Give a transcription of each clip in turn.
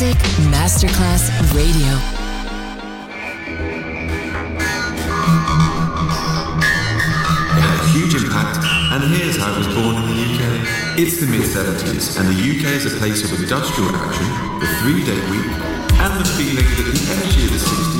Music Masterclass Radio. huge impact, and here's how it was born in the UK. It's the mid 70s, and the UK is a place of industrial action, the three day week, and the feeling that the energy of the 60s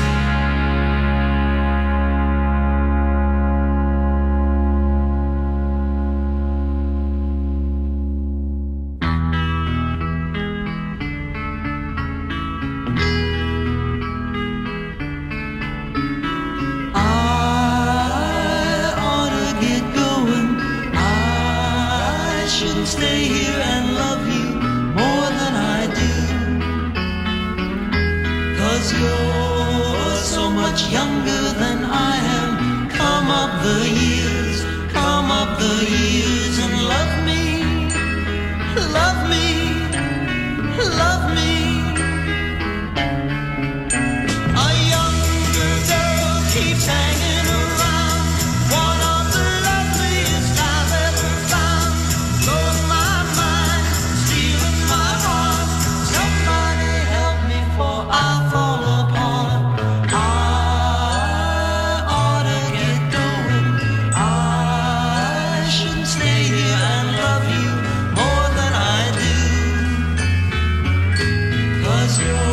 Christmas.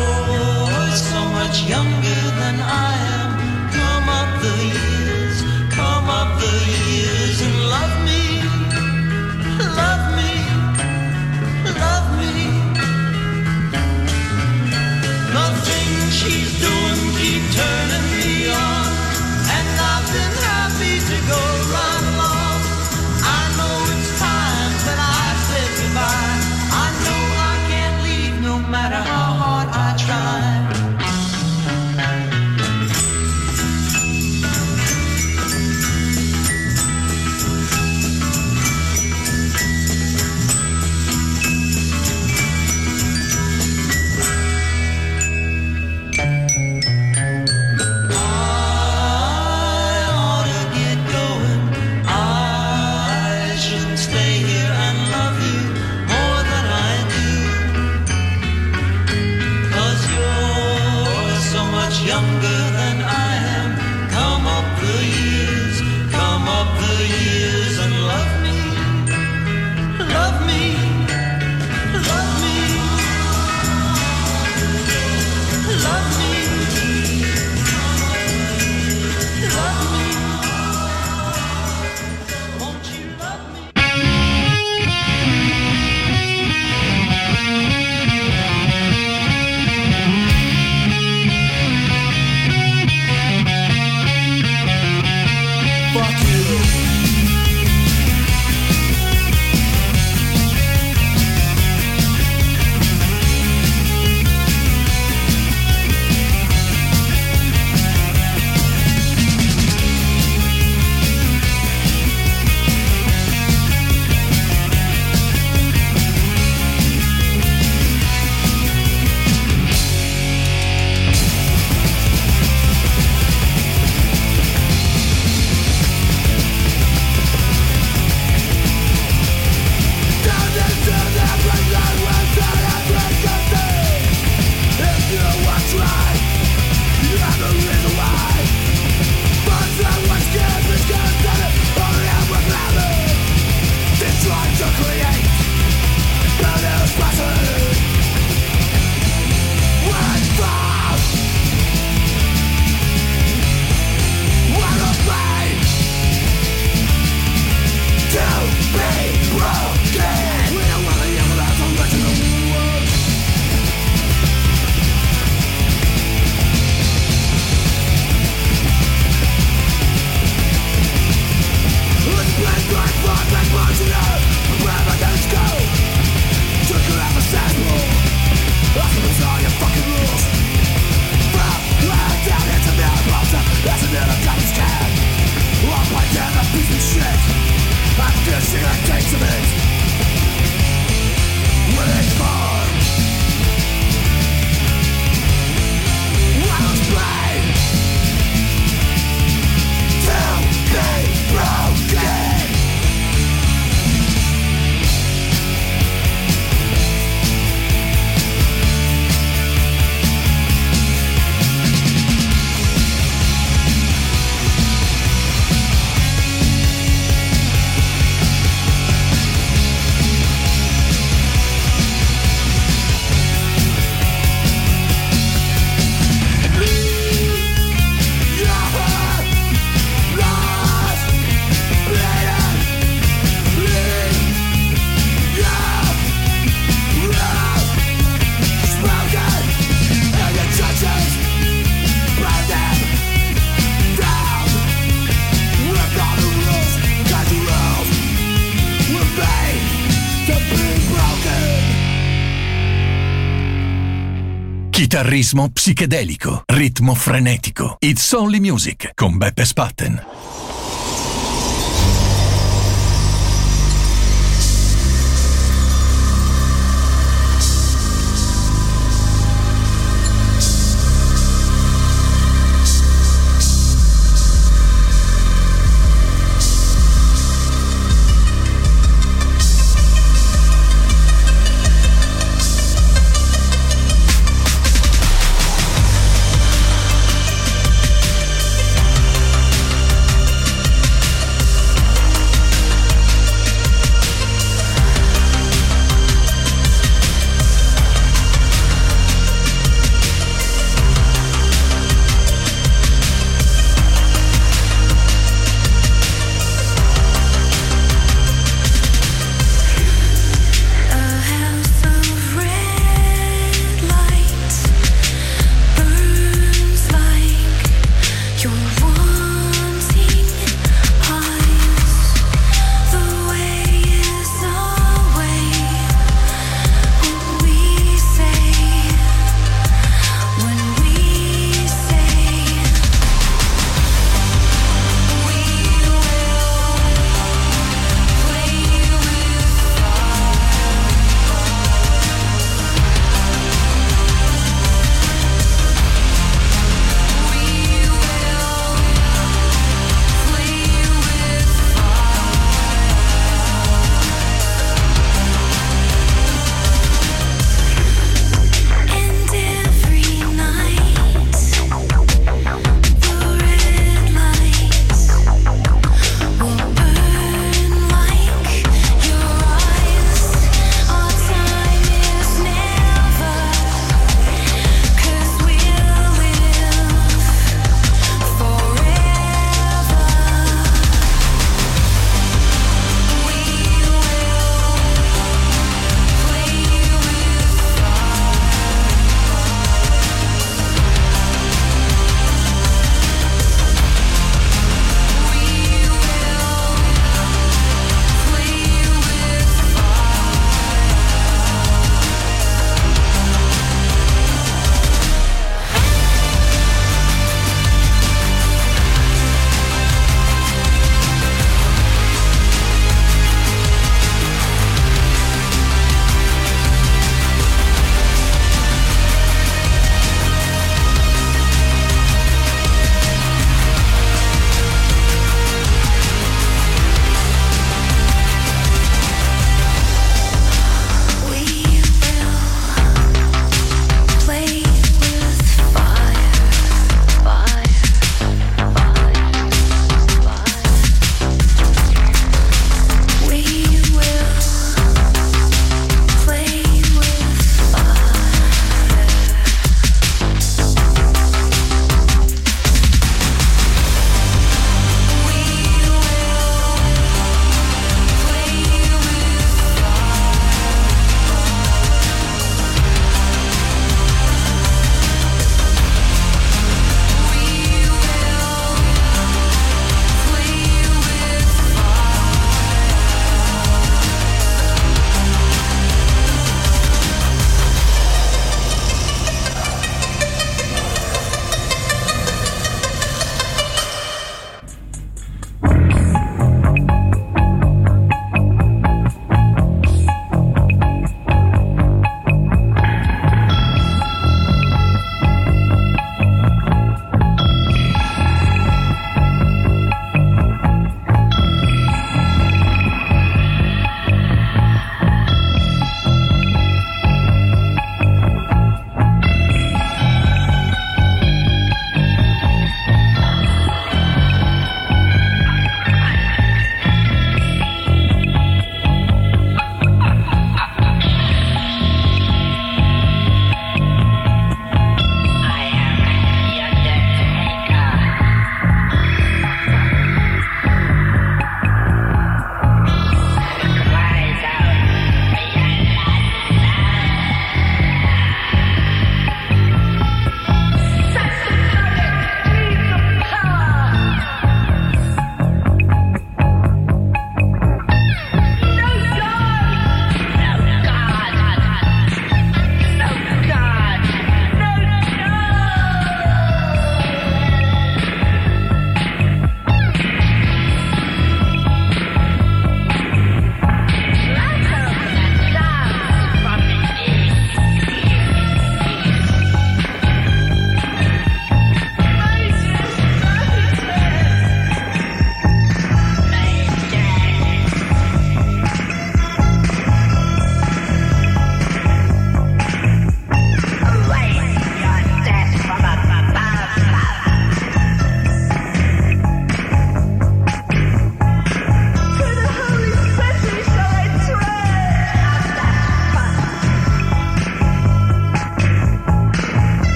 Chitarrismo psichedelico, ritmo frenetico. It's Only Music con Beppe Spatten.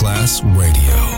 Masterclass Radio,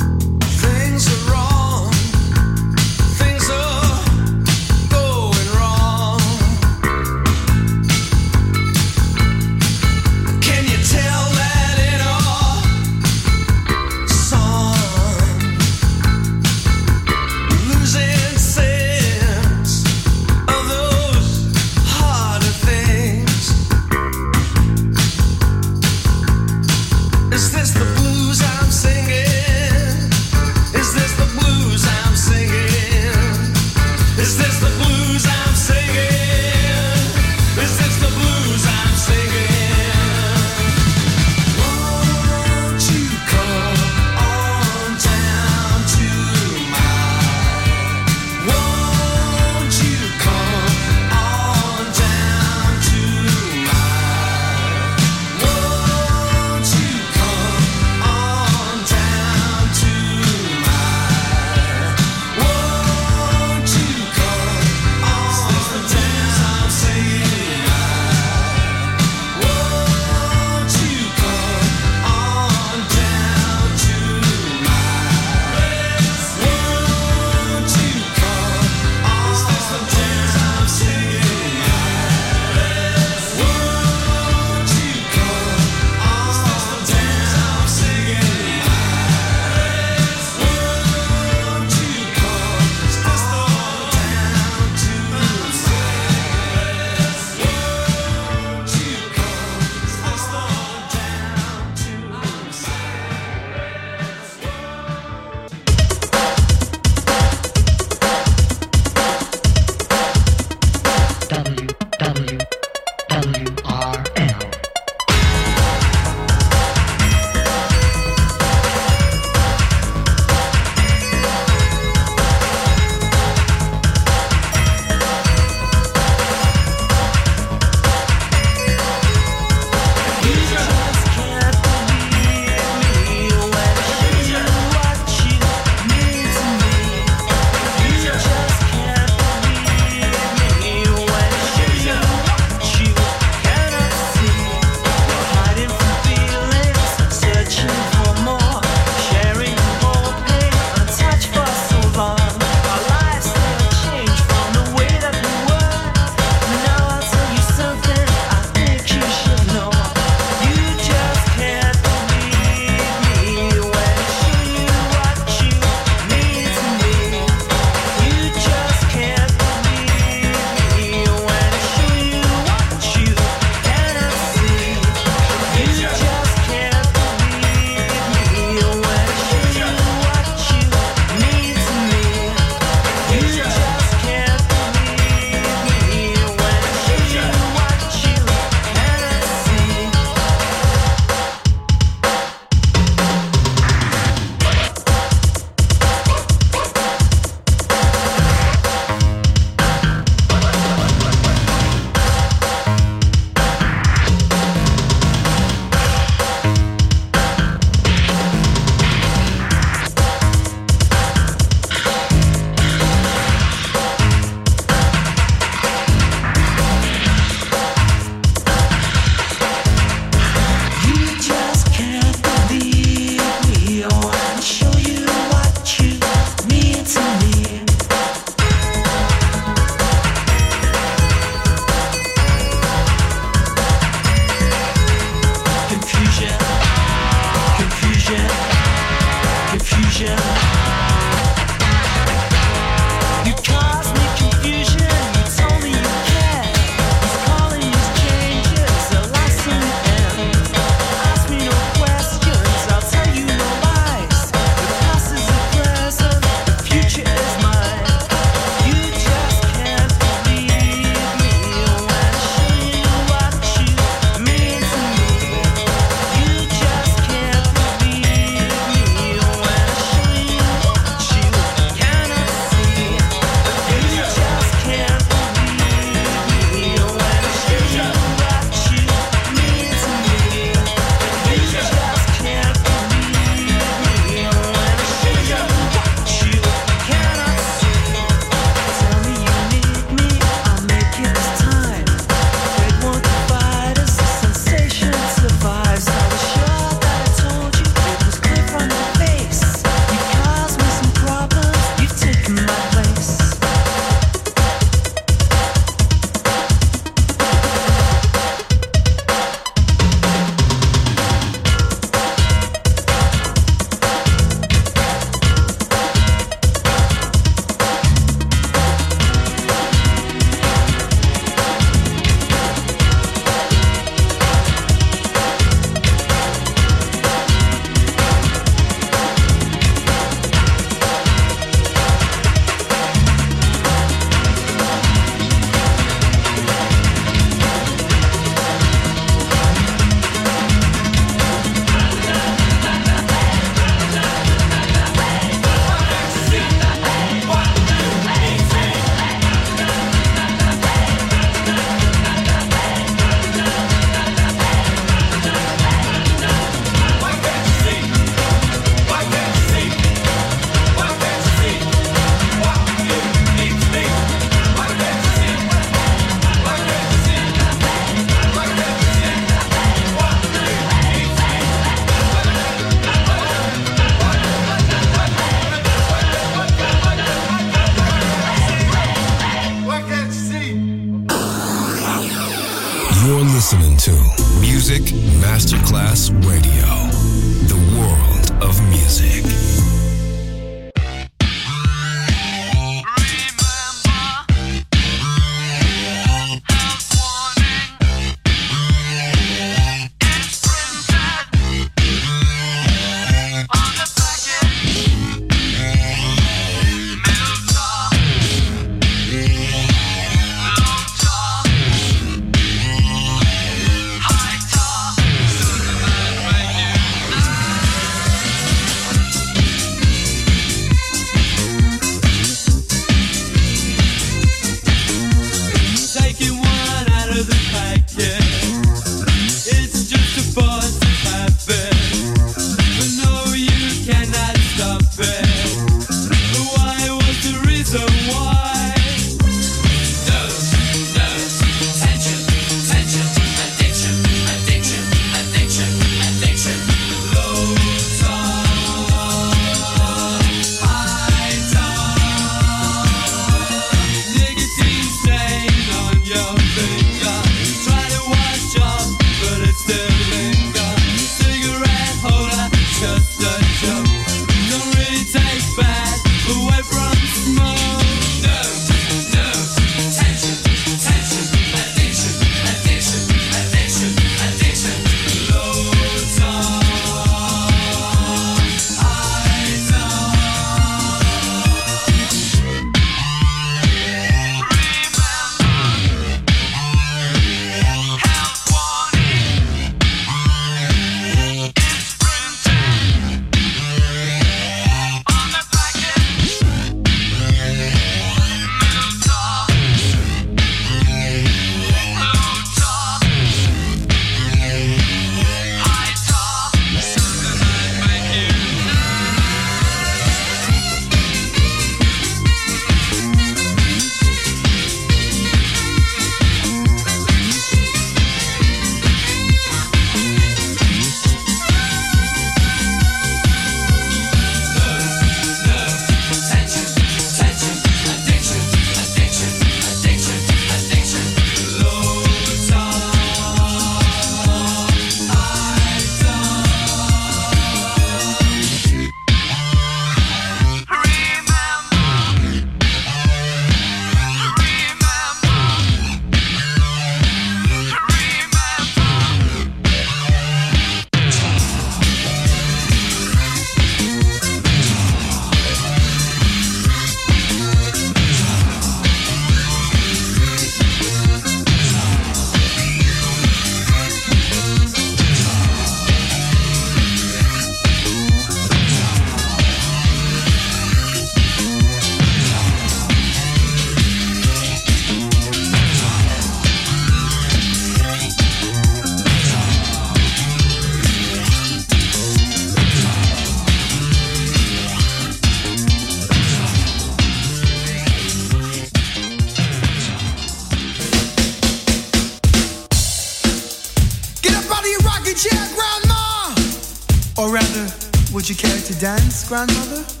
To dance, Grandmother?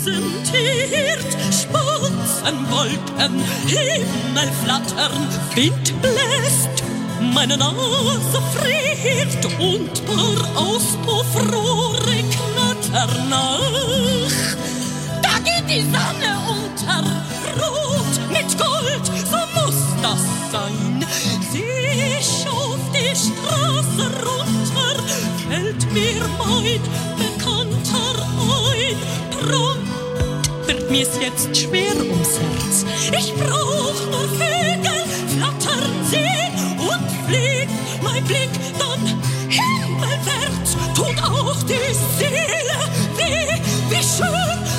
Präsentiert Spatzenwolken, Himmel flattern, Wind bläst, meine Nase friert und paar Auspuffrohre knattern nach. Da geht die Sonne unter, rot mit Gold, so muss das sein. Ich auf die Straße runter, fällt mir mein Wird mir's jetzt schwer ums Herz. Ich brauch nur Vögel flattern sehen und fliegt mein Blick dann himmelwärts. Tut auch die Seele weh, wie schön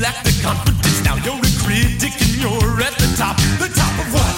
lack the confidence. Now you're a critic and you're at the top. The top of what?